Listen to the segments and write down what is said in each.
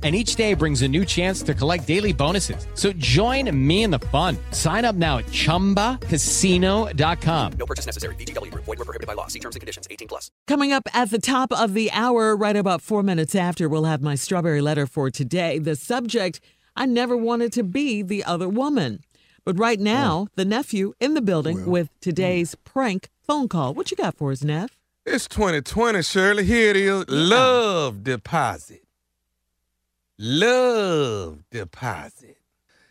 And each day brings a new chance to collect daily bonuses. So join me in the fun. Sign up now at chumbacasino.com. No purchase necessary. VGW Group. Void were prohibited by law. See terms and conditions. 18 plus. Coming up at the top of the hour, right about four minutes after, we'll have my strawberry letter for today. The subject I never wanted to be the other woman. But right oh. now, the nephew in the building with hmm. today's prank phone call. What you got for us, Neff? It's 2020, Shirley. Here it is. Love deposit. Love deposit.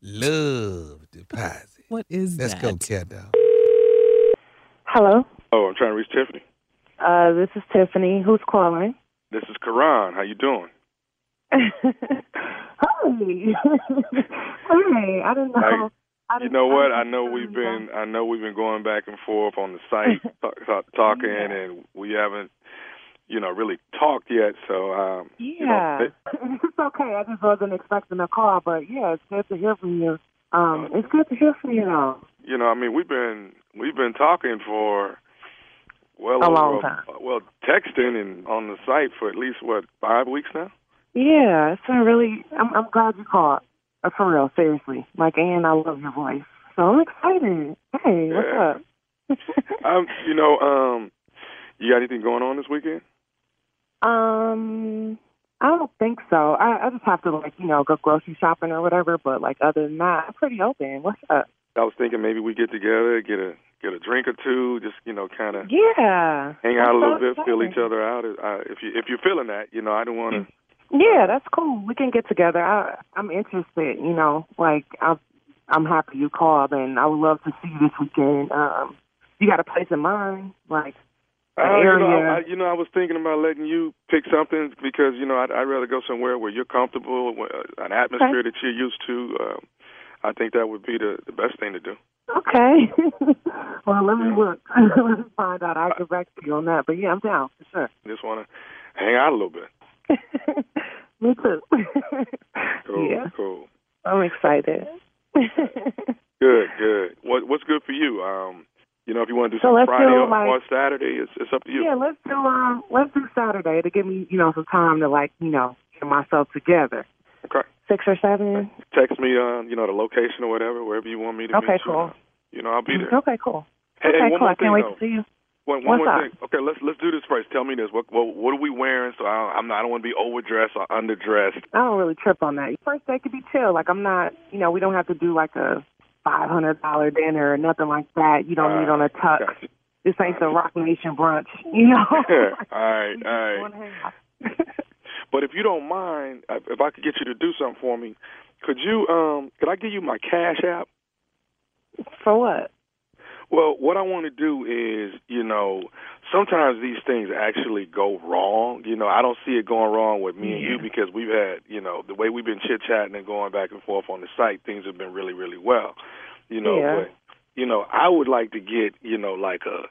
Love deposit. What is that? Let's go, cat dog. Hello. Oh, I'm trying to reach Tiffany. Uh, this is Tiffany. Who's calling? This is Karan. How you doing? Hey. hey, I didn't know. Hey, I You didn't, know what? I didn't know know we've you been I know we've been going back and forth on the site talk, talk, talking, and we haven't, you know, really talked yet. So, um, you know, Yeah, it- it's okay. I just wasn't expecting a call, but yeah, it's good to hear from you. Um, it's good to hear from you, though. you know, I mean, we've been we've been talking for well A over long time. well texting and on the site for at least what five weeks now. Yeah, it's been really. I'm, I'm glad you called. Uh, for real, seriously. Like, and I love your voice, so I'm excited. Hey, what's Yeah. up? um, you know, um, you got anything going on this weekend? Um, I don't think so. I, I just have to like you know go grocery shopping or whatever. But like other than that, I'm pretty open. What's up? I was thinking maybe we get together, get a get a drink or two, just you know, kind of Yeah, hang out a little so bit, feel each other out. Uh, if you if you're feeling that, you know, I don't want to. Yeah, that's cool. We can get together. I, I'm interested. You know, like I'm I'm happy you called, and I would love to see you this weekend. Um, you got a place in mind, like Uh, you, know. I, you know, I was thinking about letting you pick something because you know I'd, I'd rather go somewhere where you're comfortable, where, an atmosphere that you're used to. Um, I think that would be the the best thing to do. Okay. well, let me look. let me find out. I'll get back to you on that. But yeah, I'm down for sure. Just want to hang out a little bit. Me too. Cool, yeah, cool. I'm excited. Good, good. What what's good for you? Um, you know, if you want to do So Friday do, or, like- or Saturday, it's it's up to you. Yeah, let's do um let's do Saturday to give me, you know, some time to like, you know, get myself together. Okay. Six or seven. Text me, uh, you know, the location or whatever, wherever you want me to Okay, meet cool. You know, I'll be there. Okay, cool. Hey, okay, hey, one cool. more I can't wait though. to see you. One, one What's more up? thing. Okay, let's let's do this first. Tell me this. What what, what are we wearing? So I, I'm not. I don't want to be overdressed or underdressed. I don't really trip on that. First day could be chill. Like I'm not, you know, we don't have to do like a five hundred dollar dinner or nothing like that. You don't need on a tux. Gotcha. This ain't the Roc Nation brunch, you know. all right, all right. Wanna hang out. But if you don't mind, if if I could get you to do something for me, could you? Um, could I give you my Cash app? For what? Well, what I want to do is, you know, sometimes these things actually go wrong. You know, I don't see it going wrong with me and you because we've had, you know, the way we've been chit chatting and going back and forth on the site, things have been really, really well. You know, Yeah. but you know, I would like to get, you know, like a,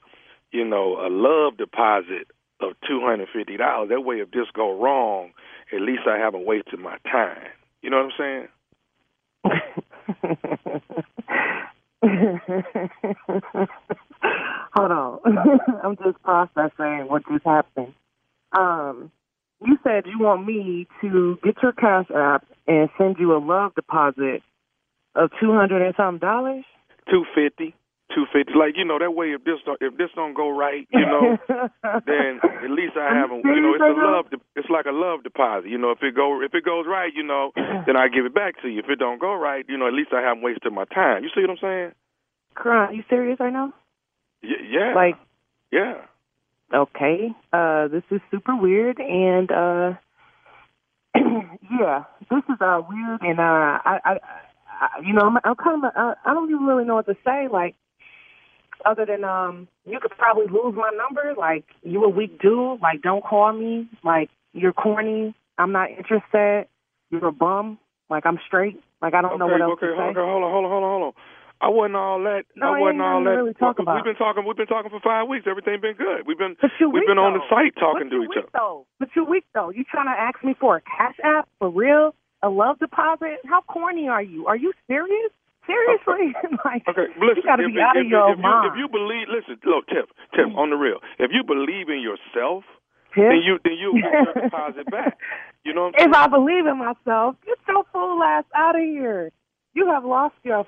you know, a love deposit of two hundred fifty dollars. That way, if this go wrong, at least I haven't wasted my time. You know what I'm saying? Hold on. I'm just processing what just happened. Um, you said you want me to get your cash app and send you a love deposit of two hundred and something dollars. Two fifty. Two fifty, like you know, that way if this don't, if this don't go right, you know, then at least I haven't. You know, it's a love. It's like a love deposit. You know, if it go if it goes right, you know, then I give it back to you. If it don't go right, you know, at least I haven't wasted my time. You see what I'm saying? Cry, you serious right now? Y- yeah. Like, yeah. okay, uh, this is super weird, and uh, yeah, this is uh weird, and uh, I, I, I you know, I'm, I'm kind of, I, I don't even really know what to say, like. Other than um, you could probably lose my number. Like you a weak dude. Like don't call me. Like you're corny. I'm not interested. You're a bum. Like I'm straight. Like I don't know what else okay, to say. okay, hold on, hold on, hold on, hold on. I wasn't all that. No, I wasn't all that. really talk about. We've been talking. We've been talking for five weeks. Everything been good. We've been But you we've been on the though. site talking to each weak, other. Though. But you weak though. You trying to ask me for a cash app for real? A love deposit? How corny are you? Are you serious? Seriously? like, Okay, listen. you got to be if, out of if, your if you, mind. if you believe, listen, look, Tiff, Tiff, mm. on the real. If you believe in yourself, Tiff? then you then you deposit back. You know what I'm if saying? I believe in myself, get your fool ass out of here. You have lost your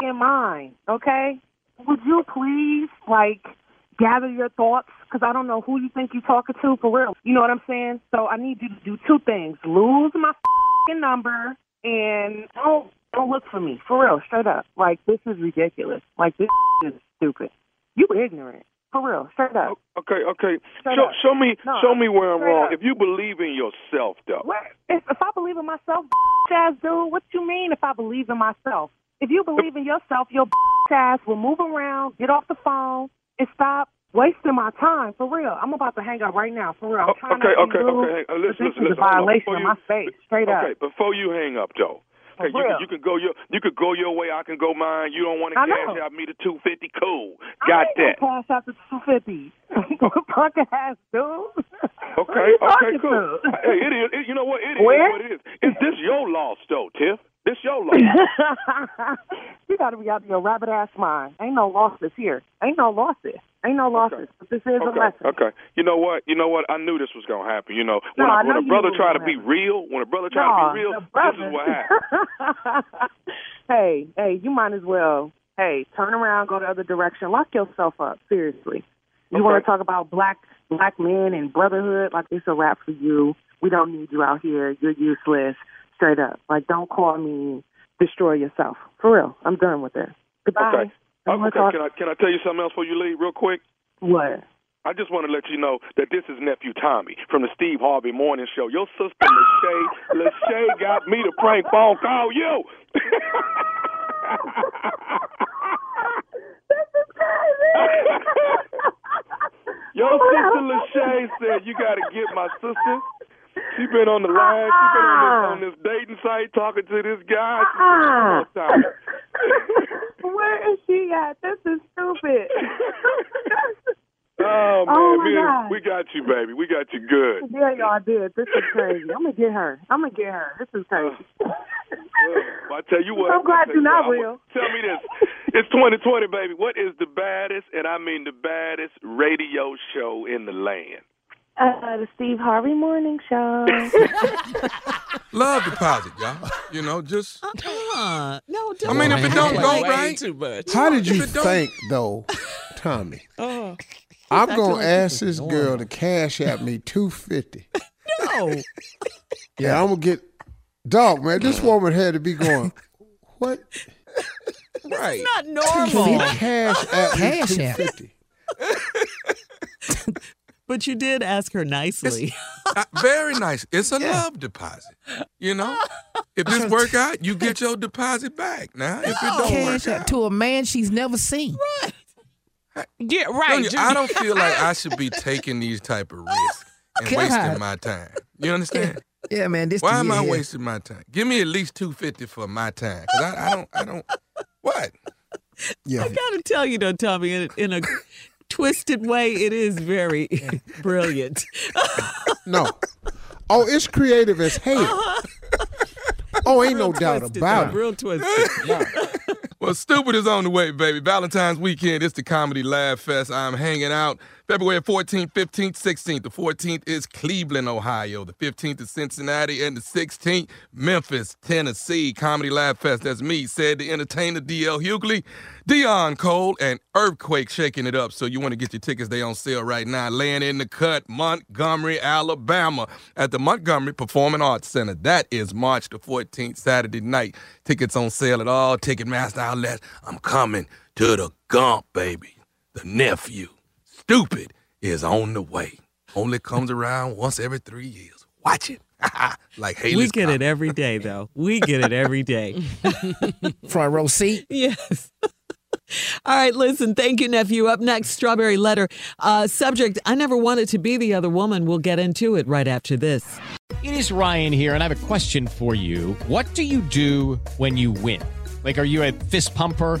fing mind. Okay? Would you please like gather your thoughts? Because I don't know who you think you're talking to for real. You know what I'm saying? So I need you to do two things: lose my fing number and don't don't look for me for real, straight up. Like this is ridiculous. Like this is stupid. You ignorant for real, straight up. Okay, okay. Straight show up. show me No, show me where I'm wrong. up. If you believe in yourself, though. What? If, if I believe in myself, ass dude, what you mean if I believe in myself? If you believe in yourself, your ass will move around, get off the phone, and stop wasting my time. For real. I'm about to hang up right now. For real. I'm trying Okay, to okay, okay. Hey, uh, listen, this listen, is listen. a violation of my space. Straight okay, up. Okay, before you hang up, though. Okay, you can, you can go your you could go your way. I can go mine. You don't want to I cash out me the two fifty. Cool, I got ain't that. gonna Cash out the two fifty. Oh. Punk ass dude. Okay, you okay, cool. hey, it is. It, you know what? It is Where? what it is. Is this your loss, though, Tiff? This your loss. you got to be out of your rabbit ass mind. Ain't no losses here. Ain't no losses. Ain't no losses. But this is a okay, lesson. okay. You know what? You know what? I knew this was gonna happen. You know, when, No, I, when a brother try to be real, when a brother try Nah, to be real, this is what happens. hey, hey, you might as well. Hey, turn around, go the other direction. Lock yourself up. Seriously. You want to talk about black black men and brotherhood? Like it's a wrap for you. We don't need you out here. You're useless. Straight up. Like don't call me. Destroy yourself. For real. I'm done with it. Goodbye. Okay. I wanna okay. talk- Can I can I tell you something else before you leave, real quick? What? I just want to let you know that this is nephew Tommy from the Steve Harvey Morning Show. Your sister Lachey, Lachey got me to prank phone call you. Your sister Lachey said you got to get my sister. She been on the line. She been on this, ah. on this dating site talking to this guy. "Come. Ah. Where is she at? This is stupid. Oh, oh man, Oh, my me God. we got you, baby. We got you good. yeah, y'all did. This is crazy. I'm gonna get her. I'm gonna get her. This is crazy. Well, I tell you what. I'm glad you're not real. Tell me this. It's 2020, baby. What is the baddest, and I mean the baddest, radio show in the land? Uh, the Steve Harvey Morning Show. Love deposit, y'all. You know, just. Uh, no, I mean, if it don't go Way right, too much. How did you If it don't- think, though, Tommy? Oh. I'm gonna like ask this girl to cash at me two fifty. No. Yeah, I'm gonna get. Dog, man, this woman had to be going. What? right. Not She normal. cash at me Cash two app. fifty. But you did ask her nicely. Uh, very nice. It's a love deposit. You know, if this work out, you get your deposit back. Now, if it don't Cash work out out, to a man she's never seen. Yeah, right. Sonia, I don't feel like I should be taking these type of risks and God. wasting my time. You understand? Yeah, man. This Why am I year. wasting my time? Give me at least two fifty for my time. 'Cause I, I don't. I don't. What? Yeah. I gotta tell you though, Tommy, in, in a twisted way, it is very brilliant. No. Oh, it's creative as hell. Uh-huh. Oh, ain't no Real doubt twisted, about it. Real twisted. Well, stupid is on the way, baby. Valentine's weekend. It's the Comedy Laugh Fest. I'm hanging out February 14th, 15th, 16th. The 14th is Cleveland, Ohio. The 15th is Cincinnati, and the 16th, Memphis, Tennessee. Comedy Laugh Fest. That's me, said the entertainer D.L. Hughley, Deon Cole, and Earthquake shaking it up. So you want to get your tickets? They on sale right now. Laying in the cut, Montgomery, Alabama, at the Montgomery Performing Arts Center. That is March the 14th, Saturday night. Tickets on sale at all Ticketmaster outlets. I'm coming to the Gump, baby. The nephew, stupid, is on the way. Only comes around once every three years. Watch it. like Halley's we get it every day, though. We get it every day. Front row seat. Yes. All right, listen, thank you, nephew. Up next, Strawberry Letter. Uh, subject I never wanted to be the other woman. We'll get into it right after this. It is Ryan here, and I have a question for you. What do you do when you win? Like, are you a fist pumper?